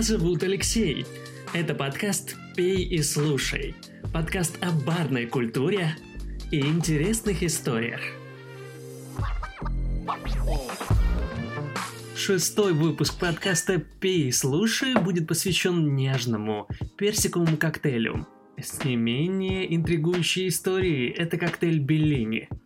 Меня зовут Алексей. Это подкаст «Пей и слушай». Подкаст о барной культуре и интересных историях. Шестой выпуск подкаста «Пей и слушай» будет посвящен нежному персиковому коктейлю. С не менее интригующей историей это коктейль Беллини –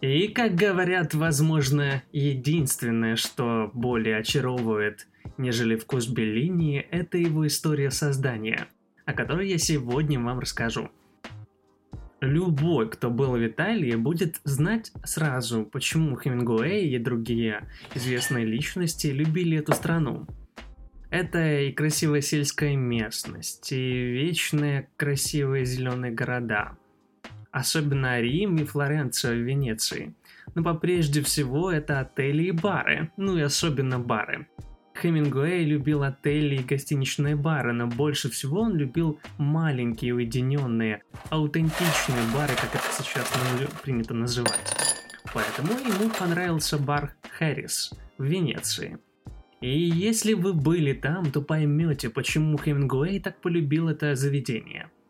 и, как говорят, возможно, единственное, что более очаровывает, нежели вкус Беллини, это его история создания, о которой я сегодня вам расскажу. Любой, кто был в Италии, будет знать сразу, почему Хемингуэй и другие известные личности любили эту страну. Это и красивая сельская местность, и вечные красивые зеленые города – особенно Рим и Флоренция в Венеции. Но попрежде всего это отели и бары, ну и особенно бары. Хемингуэй любил отели и гостиничные бары, но больше всего он любил маленькие, уединенные, аутентичные бары, как это сейчас принято называть. Поэтому ему понравился бар Хэрис в Венеции. И если вы были там, то поймете, почему Хемингуэй так полюбил это заведение –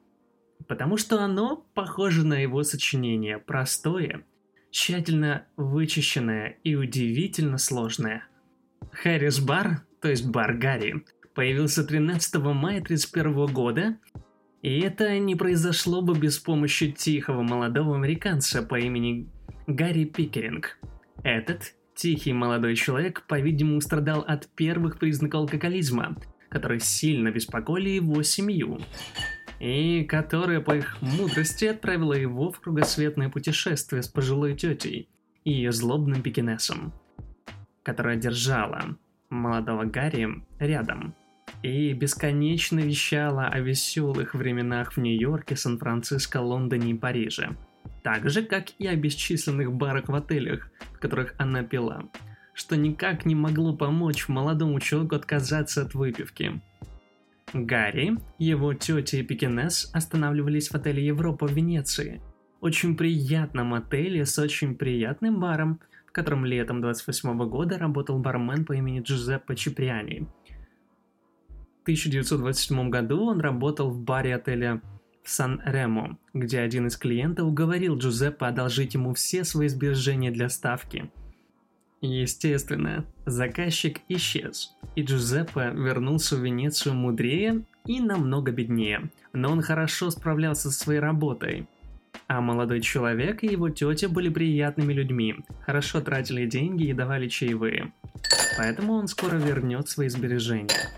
Потому что оно похоже на его сочинение, простое, тщательно вычищенное и удивительно сложное. Харрис Бар, то есть Бар Гарри, появился 13 мая 1931 года, и это не произошло бы без помощи тихого молодого американца по имени Гарри Пикеринг. Этот тихий молодой человек, по-видимому, страдал от первых признаков алкоголизма, которые сильно беспокоили его семью и которая по их мудрости отправила его в кругосветное путешествие с пожилой тетей и ее злобным пекинесом, которая держала молодого Гарри рядом и бесконечно вещала о веселых временах в Нью-Йорке, Сан-Франциско, Лондоне и Париже, так же, как и о бесчисленных барах в отелях, в которых она пила, что никак не могло помочь молодому человеку отказаться от выпивки – Гарри, его тетя и Пекинес останавливались в отеле Европа в Венеции. Очень приятном отеле с очень приятным баром, котором летом 28 года работал бармен по имени Джузеппе Чиприани. В 1927 году он работал в баре отеля Сан-Ремо, где один из клиентов уговорил Джузеппе одолжить ему все свои сбережения для ставки – Естественно, заказчик исчез, и Джузеппе вернулся в Венецию мудрее и намного беднее, но он хорошо справлялся со своей работой. А молодой человек и его тетя были приятными людьми, хорошо тратили деньги и давали чаевые. Поэтому он скоро вернет свои сбережения.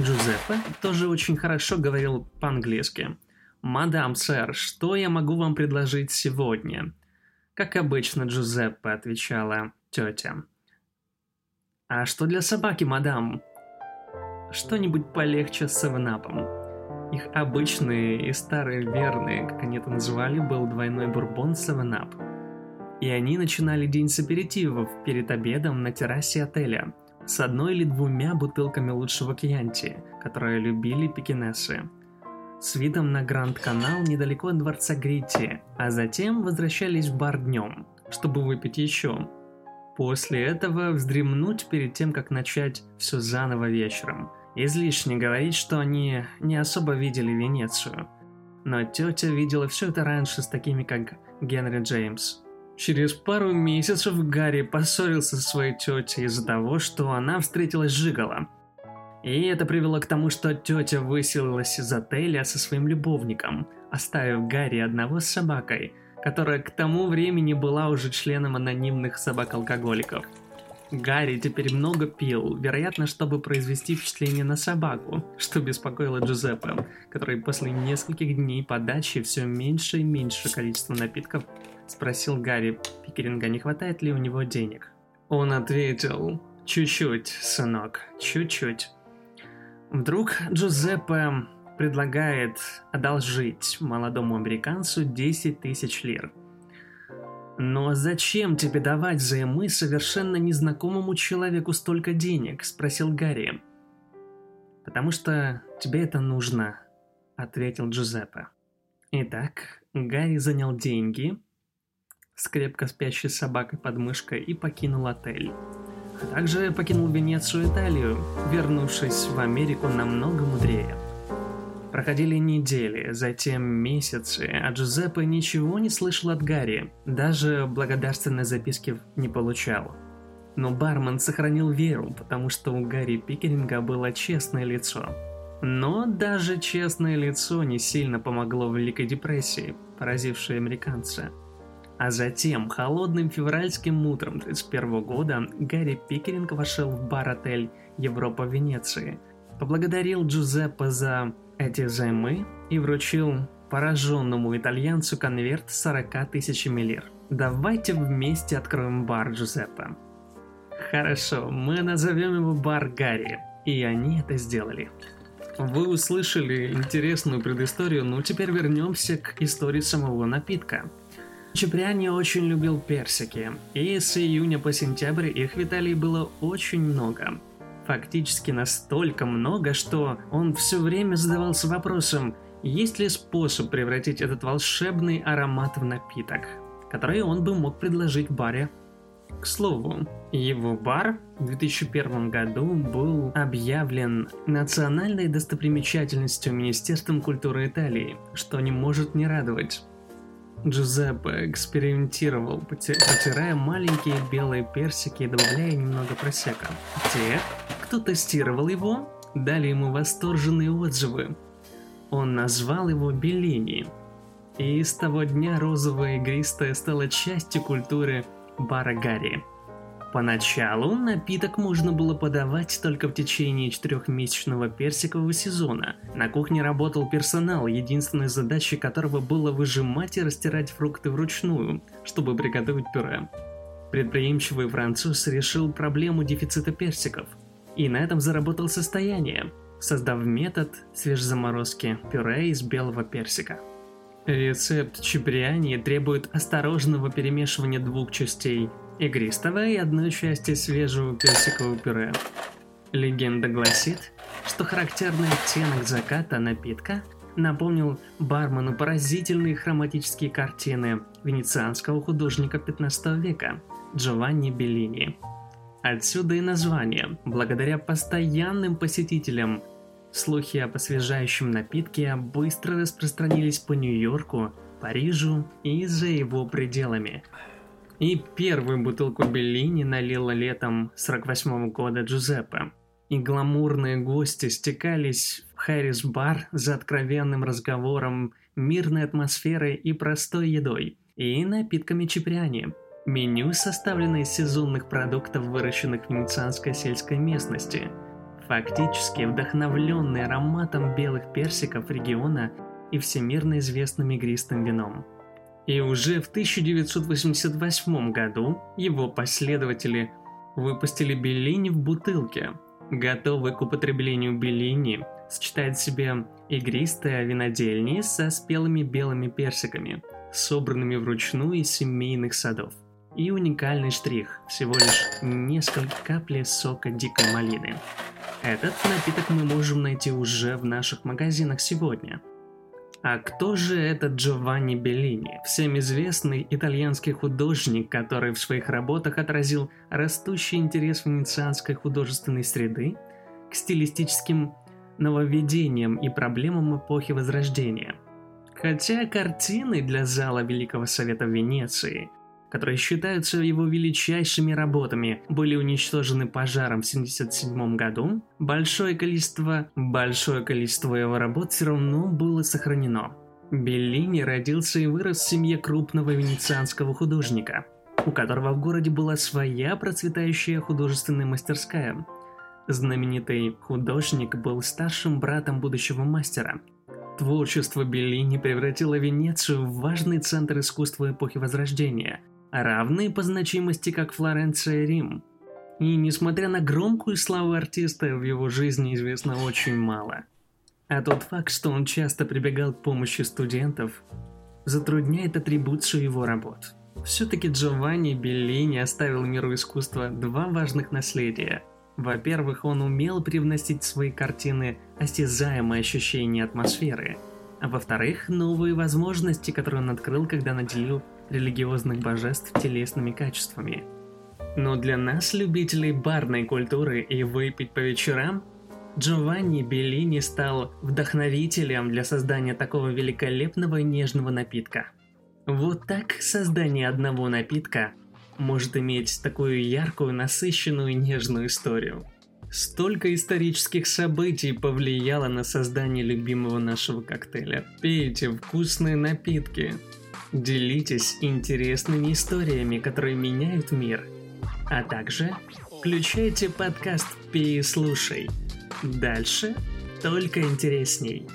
Джузеппе тоже очень хорошо говорил по-английски. «Мадам, сэр, что я могу вам предложить сегодня?» Как обычно, Джузеппе отвечала тетя. «А что для собаки, мадам?» «Что-нибудь полегче с севенапом». Их обычный и старый верный, как они это называли, был двойной бурбон севенап. И они начинали день с аперитивов перед обедом на террасе отеля с одной или двумя бутылками лучшего кьянти, которые любили пекинесы с видом на Гранд-канал недалеко от дворца Грити, а затем возвращались в бар днем, чтобы выпить еще. После этого вздремнуть перед тем, как начать все заново вечером. Излишне говорить, что они не особо видели Венецию. Но тетя видела все это раньше с такими, как Генри Джеймс. Через пару месяцев Гарри поссорился со своей тетей из-за того, что она встретилась с Жигала. И это привело к тому, что тетя выселилась из отеля со своим любовником, оставив Гарри одного с собакой – которая к тому времени была уже членом анонимных собак-алкоголиков. Гарри теперь много пил, вероятно, чтобы произвести впечатление на собаку, что беспокоило Джузеппе, который после нескольких дней подачи все меньше и меньше количества напитков спросил Гарри, Пикеринга, не хватает ли у него денег. Он ответил, чуть-чуть, сынок, чуть-чуть. Вдруг Джузеппе предлагает одолжить молодому американцу 10 тысяч лир. «Но зачем тебе давать взаймы совершенно незнакомому человеку столько денег?» – спросил Гарри. «Потому что тебе это нужно», – ответил Джузеппе. Итак, Гарри занял деньги с крепко спящей собакой под мышкой и покинул отель. а также покинул Венецию Италию, вернувшись в Америку намного мудрее. Проходили недели, затем месяцы, а Джузеппе ничего не слышал от Гарри, даже благодарственной записки не получал. Но бармен сохранил веру, потому что у Гарри Пикеринга было честное лицо. Но даже честное лицо не сильно помогло в Великой депрессии, поразившей американца. А затем, холодным февральским утром 1931 года, Гарри Пикеринг вошел в бар-отель «Европа Венеции», поблагодарил Джузеппе за эти займы и вручил пораженному итальянцу конверт 40 тысячами лир. Давайте вместе откроем бар Джузеппе. Хорошо, мы назовем его бар Гарри. И они это сделали. Вы услышали интересную предысторию, но теперь вернемся к истории самого напитка. Чепряни очень любил персики, и с июня по сентябрь их в Италии было очень много. Фактически настолько много, что он все время задавался вопросом, есть ли способ превратить этот волшебный аромат в напиток, который он бы мог предложить баре к слову, его бар в 2001 году был объявлен национальной достопримечательностью Министерством культуры Италии, что не может не радовать. Джузеппе экспериментировал, потирая маленькие белые персики и добавляя немного просека. Те, кто тестировал его, дали ему восторженные отзывы. Он назвал его Беллини. И с того дня розовое игристое стало частью культуры бара Гарри. Поначалу напиток можно было подавать только в течение четырехмесячного персикового сезона. На кухне работал персонал, единственной задачей которого было выжимать и растирать фрукты вручную, чтобы приготовить пюре. Предприимчивый француз решил проблему дефицита персиков, и на этом заработал состояние, создав метод свежезаморозки пюре из белого персика. Рецепт чебриани требует осторожного перемешивания двух частей игристого и одной части свежего персикового пюре. Легенда гласит, что характерный оттенок заката напитка напомнил бармену поразительные хроматические картины венецианского художника 15 века Джованни Беллини. Отсюда и название. Благодаря постоянным посетителям Слухи об освежающем напитке быстро распространились по Нью-Йорку, Парижу и за его пределами. И первую бутылку Беллини налила летом 48 года Джузеппе. И гламурные гости стекались в Хэрис-бар за откровенным разговором, мирной атмосферой и простой едой, и напитками чепряни. Меню составлено из сезонных продуктов, выращенных в венецианской сельской местности – фактически вдохновленный ароматом белых персиков региона и всемирно известным игристым вином. И уже в 1988 году его последователи выпустили Беллини в бутылке. Готовый к употреблению Беллини сочетает в себе игристое винодельни со спелыми белыми персиками, собранными вручную из семейных садов. И уникальный штрих – всего лишь несколько капель сока дикой малины. Этот напиток мы можем найти уже в наших магазинах сегодня. А кто же этот Джованни Беллини, всем известный итальянский художник, который в своих работах отразил растущий интерес венецианской художественной среды к стилистическим нововведениям и проблемам эпохи Возрождения? Хотя картины для зала Великого Совета Венеции которые считаются его величайшими работами, были уничтожены пожаром в 1977 году, большое количество, большое количество его работ все равно было сохранено. Беллини родился и вырос в семье крупного венецианского художника, у которого в городе была своя процветающая художественная мастерская. Знаменитый художник был старшим братом будущего мастера. Творчество Беллини превратило Венецию в важный центр искусства эпохи Возрождения – равные по значимости как Флоренция и Рим. И несмотря на громкую славу артиста, в его жизни известно очень мало. А тот факт, что он часто прибегал к помощи студентов, затрудняет атрибуцию его работ. Все-таки Джованни Беллини оставил миру искусства два важных наследия. Во-первых, он умел привносить в свои картины осязаемое ощущение атмосферы, а во-вторых, новые возможности, которые он открыл, когда наделил религиозных божеств телесными качествами. Но для нас, любителей барной культуры и выпить по вечерам, Джованни Беллини стал вдохновителем для создания такого великолепного нежного напитка. Вот так создание одного напитка может иметь такую яркую, насыщенную, нежную историю. Столько исторических событий повлияло на создание любимого нашего коктейля. Пейте вкусные напитки. Делитесь интересными историями, которые меняют мир. А также включайте подкаст «Пей и слушай». Дальше только интересней.